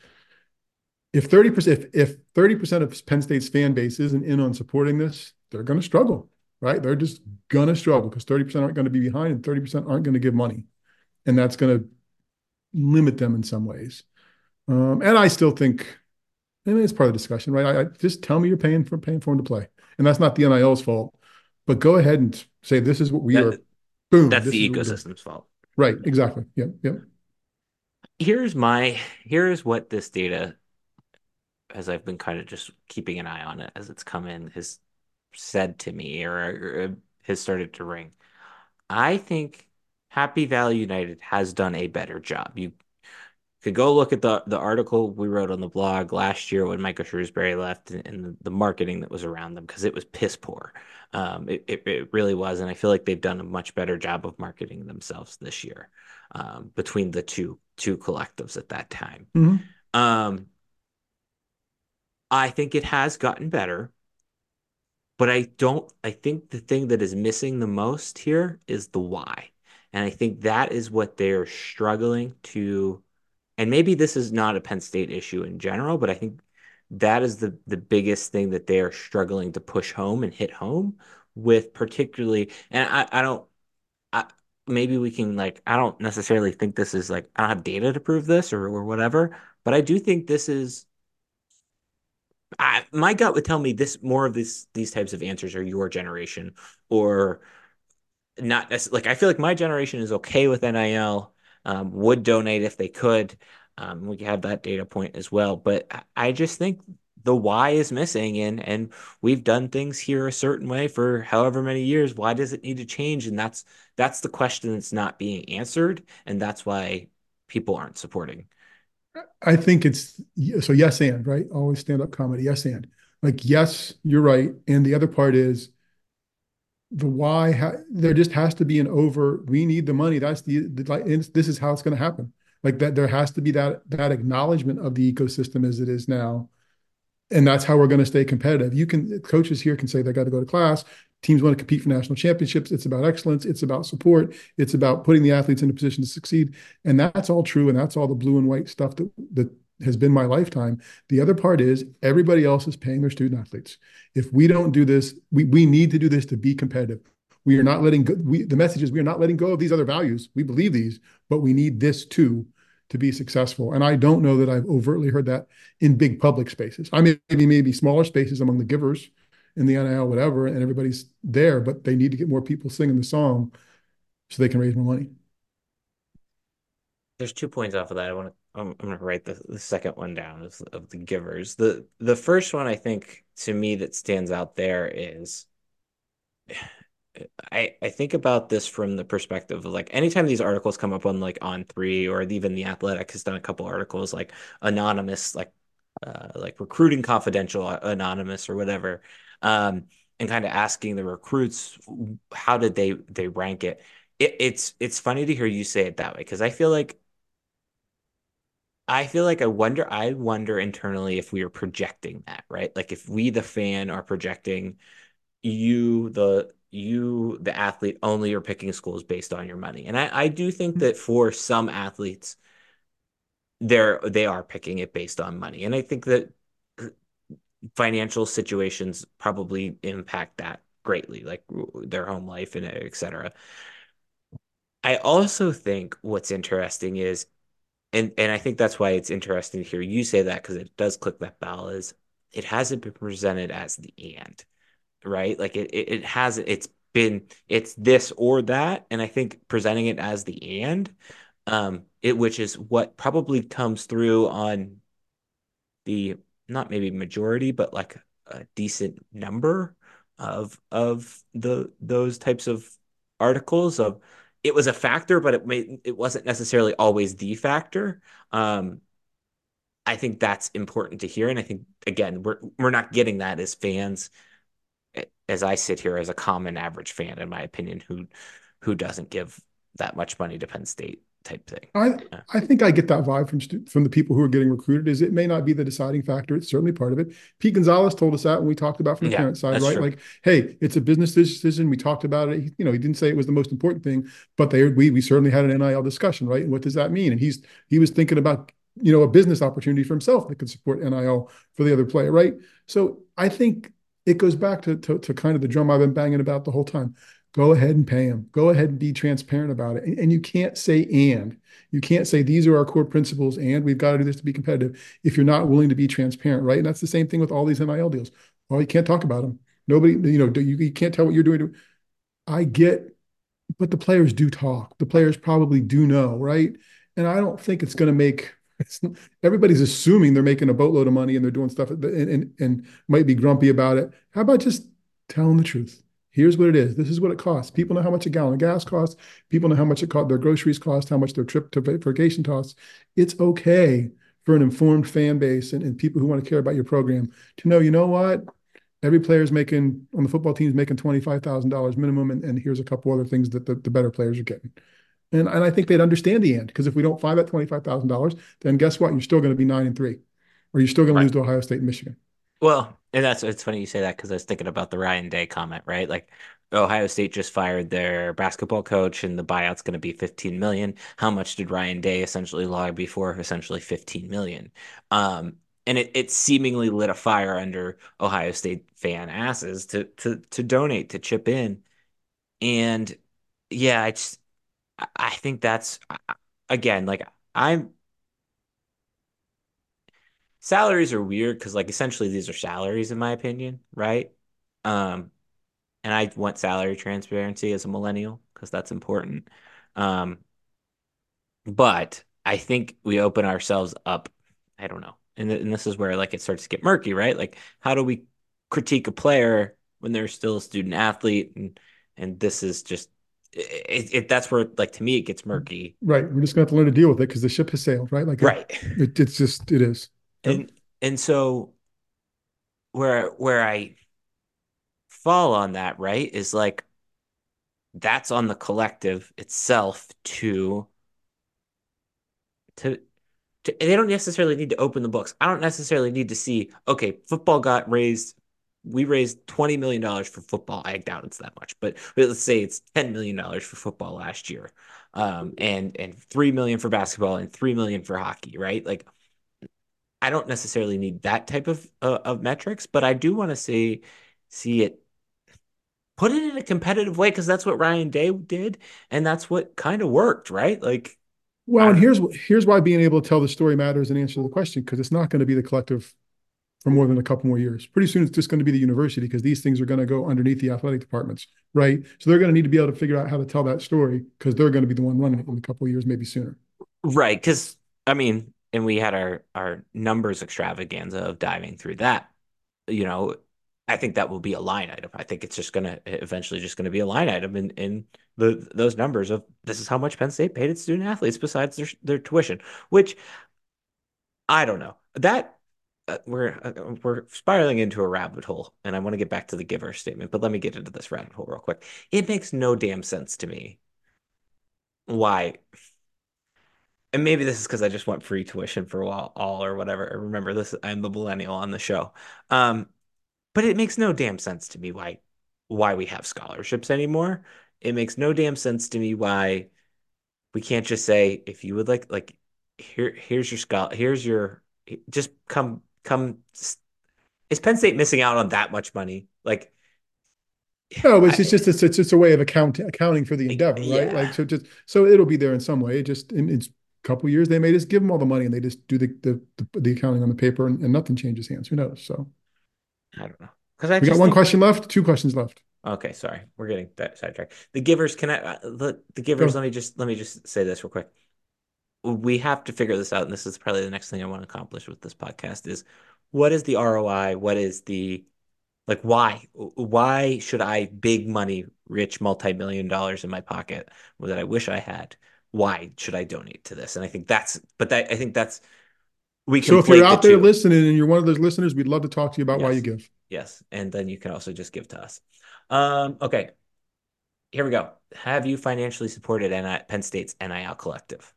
if 30% if if 30% of Penn State's fan base isn't in on supporting this, they're going to struggle, right? They're just going to struggle because 30% aren't going to be behind and 30% aren't going to give money. And that's going to limit them in some ways. Um, and I still think I mean, it's part of the discussion, right? I, I just tell me you're paying for paying for them to play, and that's not the NIL's fault. But go ahead and say this is what we That- are. Boom. That's the is what we're doing. ecosystem's fault. Right. Exactly. Yep. Yep. Here's my here's what this data, as I've been kind of just keeping an eye on it as it's come in, has said to me or, or has started to ring. I think Happy Valley United has done a better job. You could go look at the the article we wrote on the blog last year when Micah Shrewsberry left and, and the, marketing that was around them because it was piss poor. Um, it, it, it really was, and I feel like they've done a much better job of marketing themselves this year um, between the two two collectives at that time. Mhm. Um, I think it has gotten better, but I don't. I think the thing that is missing the most here is the why, and I think that is what they're struggling to. And maybe this is not a Penn State issue in general, but I think that is the the biggest thing that they are struggling to push home and hit home with, particularly. And I I don't. I, maybe we can like I don't necessarily think this is like I don't have data to prove this or or whatever, but I do think this is I, my gut would tell me this more of this these types of answers are your generation or not like I feel like my generation is okay with NIL, um, would donate if they could. Um, we have that data point as well, but I- I just think the why is missing, and and we've done things here a certain way for however many years. Why does it need to change? And that's that's the question that's not being answered, and that's why people aren't supporting. I think it's so yes and right. Always stand up comedy. Yes and like yes, you're right. And the other part is the why. Ha there just has to be an over. We need the money. That's the, the This is how it's going to happen. Like that. There has to be that that acknowledgement of the ecosystem as it is now, and that's how we're going to stay competitive. You can coaches here can say they got to go to class. Teams want to compete for national championships. It's about excellence. It's about support. It's about putting the athletes in a position to succeed. And that's all true. And that's all the blue and white stuff that that has been my lifetime. The other part is everybody else is paying their student athletes. If we don't do this, we we need to do this to be competitive. We are not letting go. We, the message is we are not letting go of these other values. We believe these, but we need this too to be successful. And I don't know that I've overtly heard that in big public spaces. I mean, maybe maybe smaller spaces among the givers in the NIL, whatever, and everybody's there, but they need to get more people singing the song so they can raise more money. There's two points off of that. I want to. I'm, I'm going to write the, the second one down of, of the givers. The the first one I think to me that stands out there is [sighs] I I think about this from the perspective of like anytime these articles come up on like On3 or even the Athletic has done a couple articles like anonymous like uh like recruiting confidential uh, anonymous or whatever um and kind of asking the recruits how did they they rank it. It it's it's funny to hear you say it that way because I feel like I feel like I wonder I wonder internally if we are projecting that, right? Like if we the fan are projecting you the you the athlete only are picking schools based on your money. And I, I do think that for some athletes they're they are picking it based on money. And I think that financial situations probably impact that greatly, like their home life and et cetera. I also think what's interesting is and and I think that's why it's interesting to hear you say that because it does click that bell is it hasn't been presented as the and right like it it, it hasn't it's been it's this or that and I think presenting it as the and um it which is what probably comes through on the not maybe majority but like a decent number of of the those types of articles of it was a factor but it it wasn't necessarily always the factor um I think that's important to hear. And I think again, we're we're not getting that as fans as I sit here as a common average fan, in my opinion, who who doesn't give that much money to Penn State type thing. I yeah. I think I get that vibe from from the people who are getting recruited. Is it may not be the deciding factor. It's certainly part of it. Pete Gonzalez told us that when we talked about from the yeah, parent side, right? True. Like, hey, it's a business decision. We talked about it. He, you know, he didn't say it was the most important thing, but they we we certainly had an NIL discussion, right? And what does that mean? And he's he was thinking about you know a business opportunity for himself that could support NIL for the other player, right? So I think it goes back to, to, to kind of the drum I've been banging about the whole time. Go ahead and pay them. Go ahead and be transparent about it. And, and you can't say and. You can't say these are our core principles and we've got to do this to be competitive if you're not willing to be transparent, right? And that's the same thing with all these NIL deals. Well, you can't talk about them. Nobody, you know, you, you can't tell what you're doing. I get, but the players do talk. The players probably do know, right? And I don't think it's going to make everybody's assuming they're making a boatload of money and they're doing stuff and, and, and might be grumpy about it. How about just telling the truth? Here's what it is. This is what it costs. People know how much a gallon of gas costs. People know how much it cost, their groceries cost, how much their trip to vacation costs. It's okay for an informed fan base and, and people who want to care about your program to know, you know what? Every player is making on the football team is making $25,000 minimum. And, and here's a couple other things that the, the better players are getting. And, and I think they'd understand the end because if we don't find that $25,000, then guess what? You're still going to be nine and three, or you're still going right. to lose to Ohio State and Michigan. Well, and that's it's funny you say that because I was thinking about the Ryan Day comment, right? Like Ohio State just fired their basketball coach and the buyout's going to be 15 million. How much did Ryan Day essentially log before? Essentially 15 million. Um, and it, it seemingly lit a fire under Ohio State fan asses to to to donate to chip in. And yeah, I just I think that's again like I'm salaries are weird because like essentially these are salaries in my opinion, right? Um, and I want salary transparency as a millennial because that's important. Um, but I think we open ourselves up. I don't know, and, th- and this is where like it starts to get murky, right? Like how do we critique a player when they're still a student athlete and and this is just it, it, that's where like to me it gets murky right we're just gonna have to learn to deal with it because the ship has sailed right like right it, it's just it is and and so where where i fall on that right is like that's on the collective itself to to to, they don't necessarily need to open the books. I don't necessarily need to see, okay, football got raised we raised $20 million for football. I doubt it's that much, but, let's say it's $10 million for football last year. Um, and, and 3 million for basketball and 3 million for hockey, right? Like, I don't necessarily need that type of, uh, of metrics, but I do want to see, see it put it in a competitive way. Cause that's what Ryan Day did. And that's what kind of worked, right? Like, well, and here's here's why being able to tell the story matters and answer the question because it's not going to be the collective for more than a couple more years. Pretty soon, it's just going to be the university because these things are going to go underneath the athletic departments, right? So they're going to need to be able to figure out how to tell that story because they're going to be the one running it in a couple of years, maybe sooner. Right. Because I mean, and we had our our numbers extravaganza of diving through that. You know, I think that will be a line item. I think it's just going to eventually just going to be a line item in in the those numbers of this is how much Penn State paid its student athletes besides their their tuition, which I don't know that uh, we're uh, we're spiraling into a rabbit hole, and I want to get back to the giver statement, but let me get into this rabbit hole real quick. It makes no damn sense to me why, and maybe this is because I just went free tuition for all, all or whatever. Remember, this I'm the millennial on the show, um, but it makes no damn sense to me why why we have scholarships anymore. It makes no damn sense to me why we can't just say if you would like like here here's your scholar here's your just come come is Penn State missing out on that much money? Like no, it's, it's just it's, it's just a way of account accounting for the endeavor, yeah. right? Like so just so it'll be there in some way. It just a couple years they may just give them all the money and they just do the the, the, the accounting on the paper and, and, nothing changes hands. Who knows? So I don't know. Because I we got one question left, two questions left. Okay, sorry, we're getting that sidetracked. The givers, can I uh, the, the givers? Go. Let me just let me just say this real quick we have to figure this out, and this is probably the next thing I want to accomplish with this podcast is what is the ROI? What is the like why? Why should I big money, rich multi-million dollars in my pocket that I wish I had? Why should I donate to this? And I think that's but that I think that's we can So if you're the out there two. listening and you're one of those listeners, we'd love to talk to you about why you give. Yes, and then you can also just give to us. Um, okay, here we go. Have you financially supported NI Penn State's NIL collective?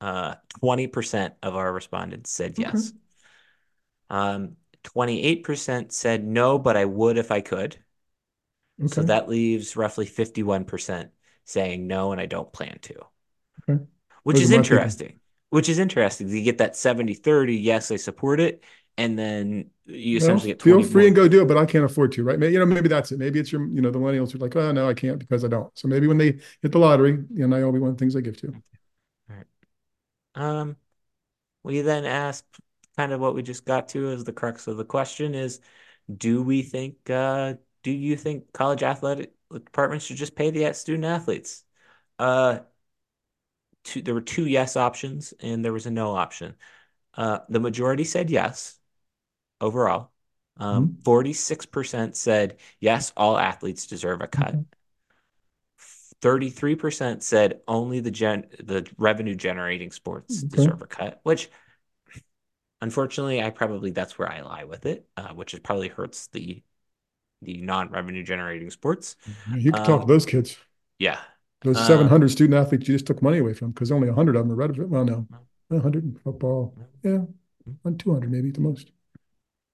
Uh, 20% of our respondents said Okay. yes. Um, 28% said no, but I would if I could. So that leaves roughly 51% saying no, and I don't plan to. Okay. Which Those is interesting. Which is interesting. You get that 70 30, yes, I support it. And then you get feel free more. and go do it, but I can't afford to, right? Maybe, you know, maybe that's it. Maybe it's your, you know, the millennials are like, oh no, I can't because I don't. So maybe when they hit the lottery, you know, will be one of the things I give to. All right. Um, we then asked kind of what we just got to as the crux of the question is, do we think, uh, do you think college athletic departments should just pay the student athletes? Uh, two, there were two yes options and there was a no option. Uh, the majority said yes overall. Um, 46% said yes, all athletes deserve a cut. Okay. 33% said only the gen the revenue generating sports Okay. deserve a cut, which unfortunately I probably that's where I lie with it, uh, which it probably hurts the the non-revenue generating sports. You can talk to Um, those kids. Yeah. Those uh, 700 student athletes you just took money away from because only 100 of them are relevant. Well, no, 100 in football. Yeah, on 200 maybe at the most.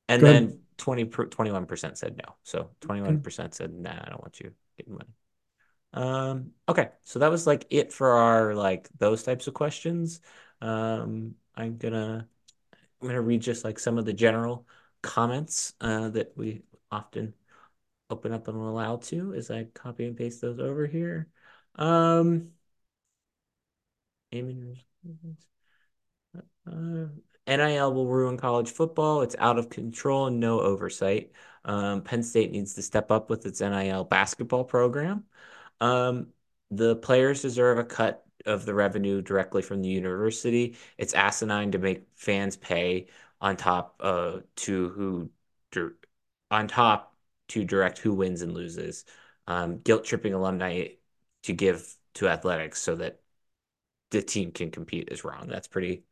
And Go ahead. then 20 per, 21% said no. So 21% said, nah, I don't want you getting money. Um, okay, so that was like it for our like those types of questions. Um, I'm gonna I'm gonna read just like some of the general comments uh that we often open up and allow to as I copy and paste those over here. Um, uh, NIL will ruin college football. It's out of control and no oversight. Um, Penn State needs to step up with its NIL basketball program. Um, the players deserve a cut of the revenue directly from the university. It's asinine to make fans pay on top uh, to who on top to direct who wins and loses. Um, guilt tripping alumni to give to athletics so that the team can compete is wrong. That's pretty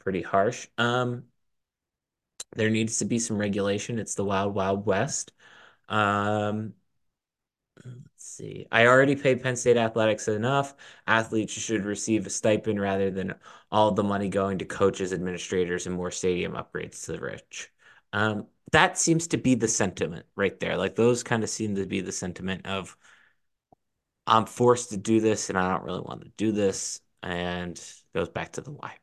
pretty harsh. Um, there needs to be some regulation. It's the wild, wild west. Um, let's see. I already paid Penn State athletics enough. Athletes should receive a stipend rather than all the money going to coaches, administrators, and more stadium upgrades to the rich. Um, that seems to be the sentiment right there. Like those kind of seem to be the sentiment of I'm forced to do this and I don't really want to do this. And goes back to the why.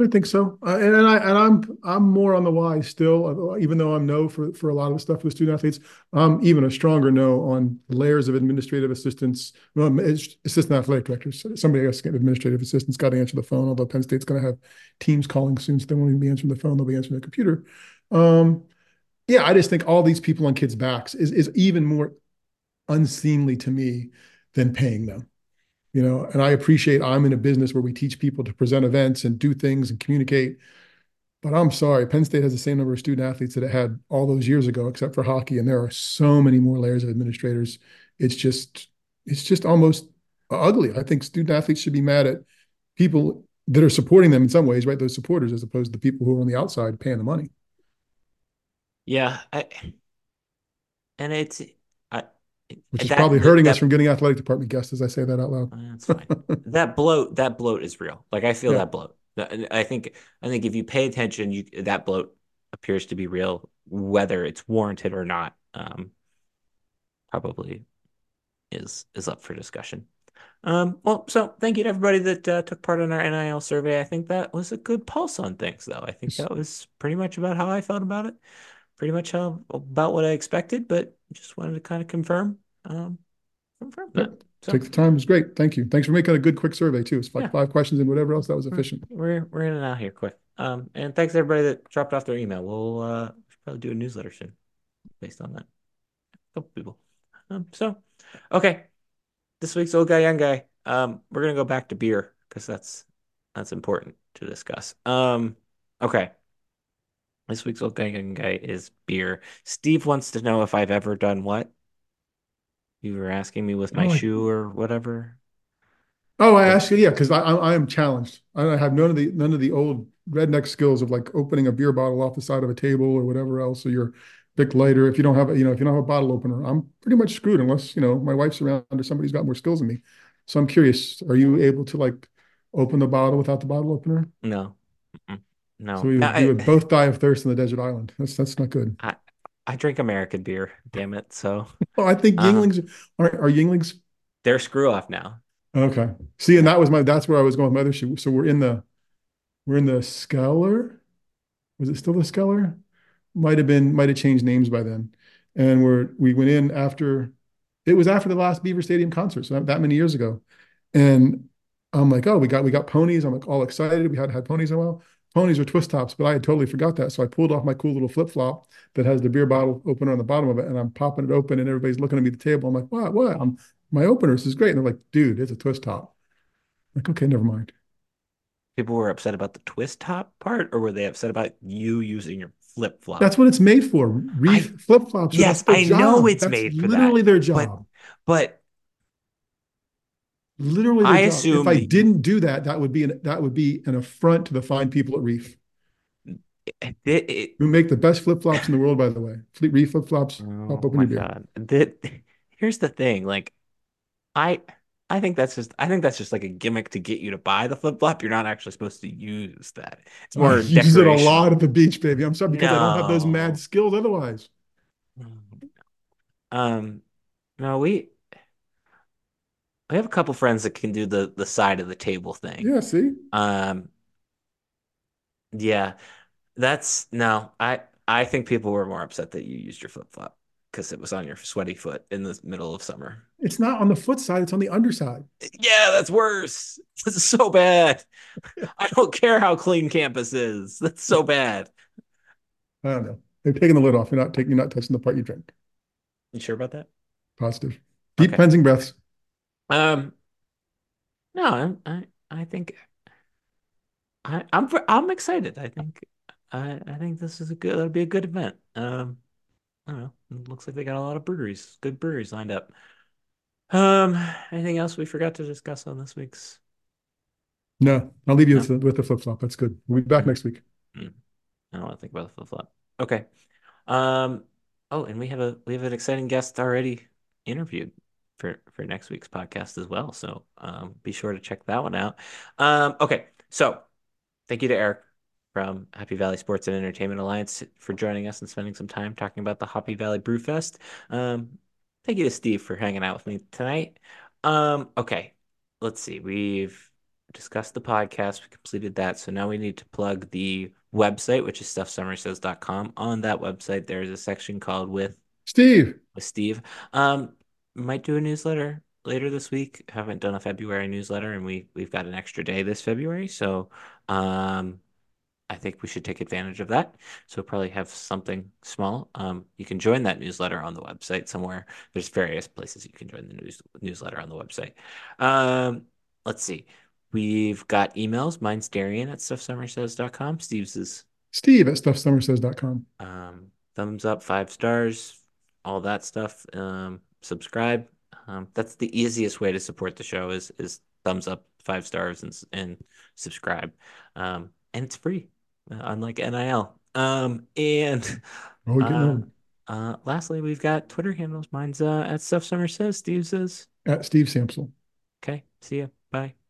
I think so, uh, and, and I and I'm I'm more on the why still, even though I'm no for for a lot of the stuff with student athletes. I'm even a stronger no on layers of administrative assistants, well, assistant athletic directors. Somebody else get administrative assistants got to answer the phone. Although Penn State's going to have teams calling soon, so they won't even be answering the phone; they'll be answering the computer. Um, yeah, I just think all these people on kids' backs is is even more unseemly to me than paying them you know? And i appreciate i'm in a business where we teach people to present events and do things and communicate. But i'm sorry penn state has the same number of student athletes that it had all those years ago except for hockey and there are so many more layers of administrators. It's just it's just almost ugly. I think student athletes should be mad at people that are supporting them in some ways right? Those supporters as opposed to the people who are on the outside paying the money Yeah, I, and it's I, which is that- probably hurting us from getting athletic department guests as i say that out loud That's fine. [laughs] that bloat, that bloat is real. Like I feel Yeah. that bloat. I think I think if you pay attention, you that bloat appears to be real, whether it's warranted or not. Um, probably is is up for discussion. Um, well, so thank you to everybody that uh, took part in our NIL survey. I think that was a good pulse on things, though. I think that was pretty much about how I felt about it, pretty much how about what I expected, but just wanted to kind of confirm, um, confirm that. Yep. So take the time it was great thank you thanks for making a good quick survey too it's like Yeah. five questions and whatever else that was efficient we're we're in and out here quick. Um, and thanks everybody that dropped off their email. We'll uh probably do a newsletter soon based on that. A couple people. Um, so okay, this week's old guy, young guy. Um, we're gonna go back to beer because that's that's important to discuss. Um, okay. This week's old young guy is beer. Steve wants to know if I've ever done what? You were asking me with my Oh, shoe or whatever. Oh, I asked you, yeah, because I, I I am challenged. I have none of the none of the old redneck skills of like opening a beer bottle off the side of a table or whatever else, or your Bic lighter. If you don't have a, you know, if you don't have a bottle opener, I'm pretty much screwed unless, you know, my wife's around or somebody's got more skills than me. So I'm curious, are you able to like open the bottle without the bottle opener? No. No. So we, No, we I, would both die of thirst in the desert island. That's that's not good. I I drink American beer, damn it. So [laughs] Oh, I think uh Yuenglings are are Yuenglings they're screw off now. okay. See, and that was my that's where I was going with my other shoe. So we're in the we're in the Skeller. Was it still the Skeller? Might have been, might have changed names by then. And we're we went in after it was after the last Beaver Stadium concert, so that, that many years ago. And I'm like, oh, we got we got ponies. I'm like all excited. We hadn't had ponies in a while. Ponies are twist tops, but I had totally forgot that. So I pulled off my cool little flip flop that has the beer bottle opener on the bottom of it, and I'm popping it open, and everybody's looking at me at the table. I'm like, what? What? I'm my opener. This is great. And they're like, dude, it's a twist top. I'm like, okay, never mind. People were upset about the twist top part, or were they upset about you using your flip flop? That's what it's made for. Reef flip flops. yes, I know it's That's made for that, literally their but job. but Literally I job. If I didn't do that, that would be an that would be an affront to the fine people at Reef, it, it, who make the best flip flops in the world, by the way. Fleet Reef flip flops. Oh my. God. Here's the thing, like I I think that's just I think that's just like a gimmick to get you to buy the flip flop. You're not actually supposed to use that. It's I more [laughs] use it a lot at the beach, baby. I'm sorry because I don't have those mad skills otherwise. Um, no, we we have a couple friends that can do the the side of the table thing. Yeah, see? Um, yeah, that's no, I I think people were more upset that you used your flip flop because it was on your sweaty foot in the middle of summer. It's not on the foot side, it's on the underside. Yeah, that's worse. [laughs] This is so bad. I don't care how clean campus is. That's so bad. I don't know. They're taking the lid off. You're not taking you're not touching the part you drink. You sure about that? Positive. Deep Okay. cleansing breaths. Um, no, I I think I I'm I'm excited. I think I I think this is a good that'll be a good event. Um, I don't know. It looks like they got a lot of breweries, good breweries lined up. Um, anything else we forgot to discuss on this week's? No, I'll leave you No. with the, with the flip flop. That's good. We'll be back next week. mm. I don't want to think about the flip flop. Okay. Um. Oh, and we have a we have an exciting guest already interviewed for for next week's podcast as well. So um, be sure to check that one out. Um. Okay. So thank you to Eric from Happy Valley Sports and Entertainment Alliance for joining us and spending some time talking about the Happy Valley Brewfest. Um. Thank you to Steve for hanging out with me tonight. Um. Okay. Let's see. We've discussed the podcast. We completed that. So now we need to plug the website, which is stuffsomerssays.com. On that website, there is a section called with Steve, with Steve. Um, might do a newsletter later this week. Haven't done a February newsletter, and we we've got an extra day this February, so um, I think we should take advantage of that. So probably have something small. Um, you can join that newsletter on the website somewhere. There's various places you can join the news newsletter on the website. Um, let's see. We've got emails. Mine's Darian at stuffsomerssays.com. Steve's is Steve at stuffsomerssays.com. um, thumbs up, five stars, all that stuff. Um, subscribe. Um, that's the easiest way to support the show is is thumbs up, five stars, and and subscribe. Um, and it's free, uh, unlike NIL. Um, and [laughs] Oh, uh, uh, lastly, we've got Twitter handles. Mine's uh, at Stuff Somers Says. Steve says, At Steve Sampsell. okay, see ya, bye.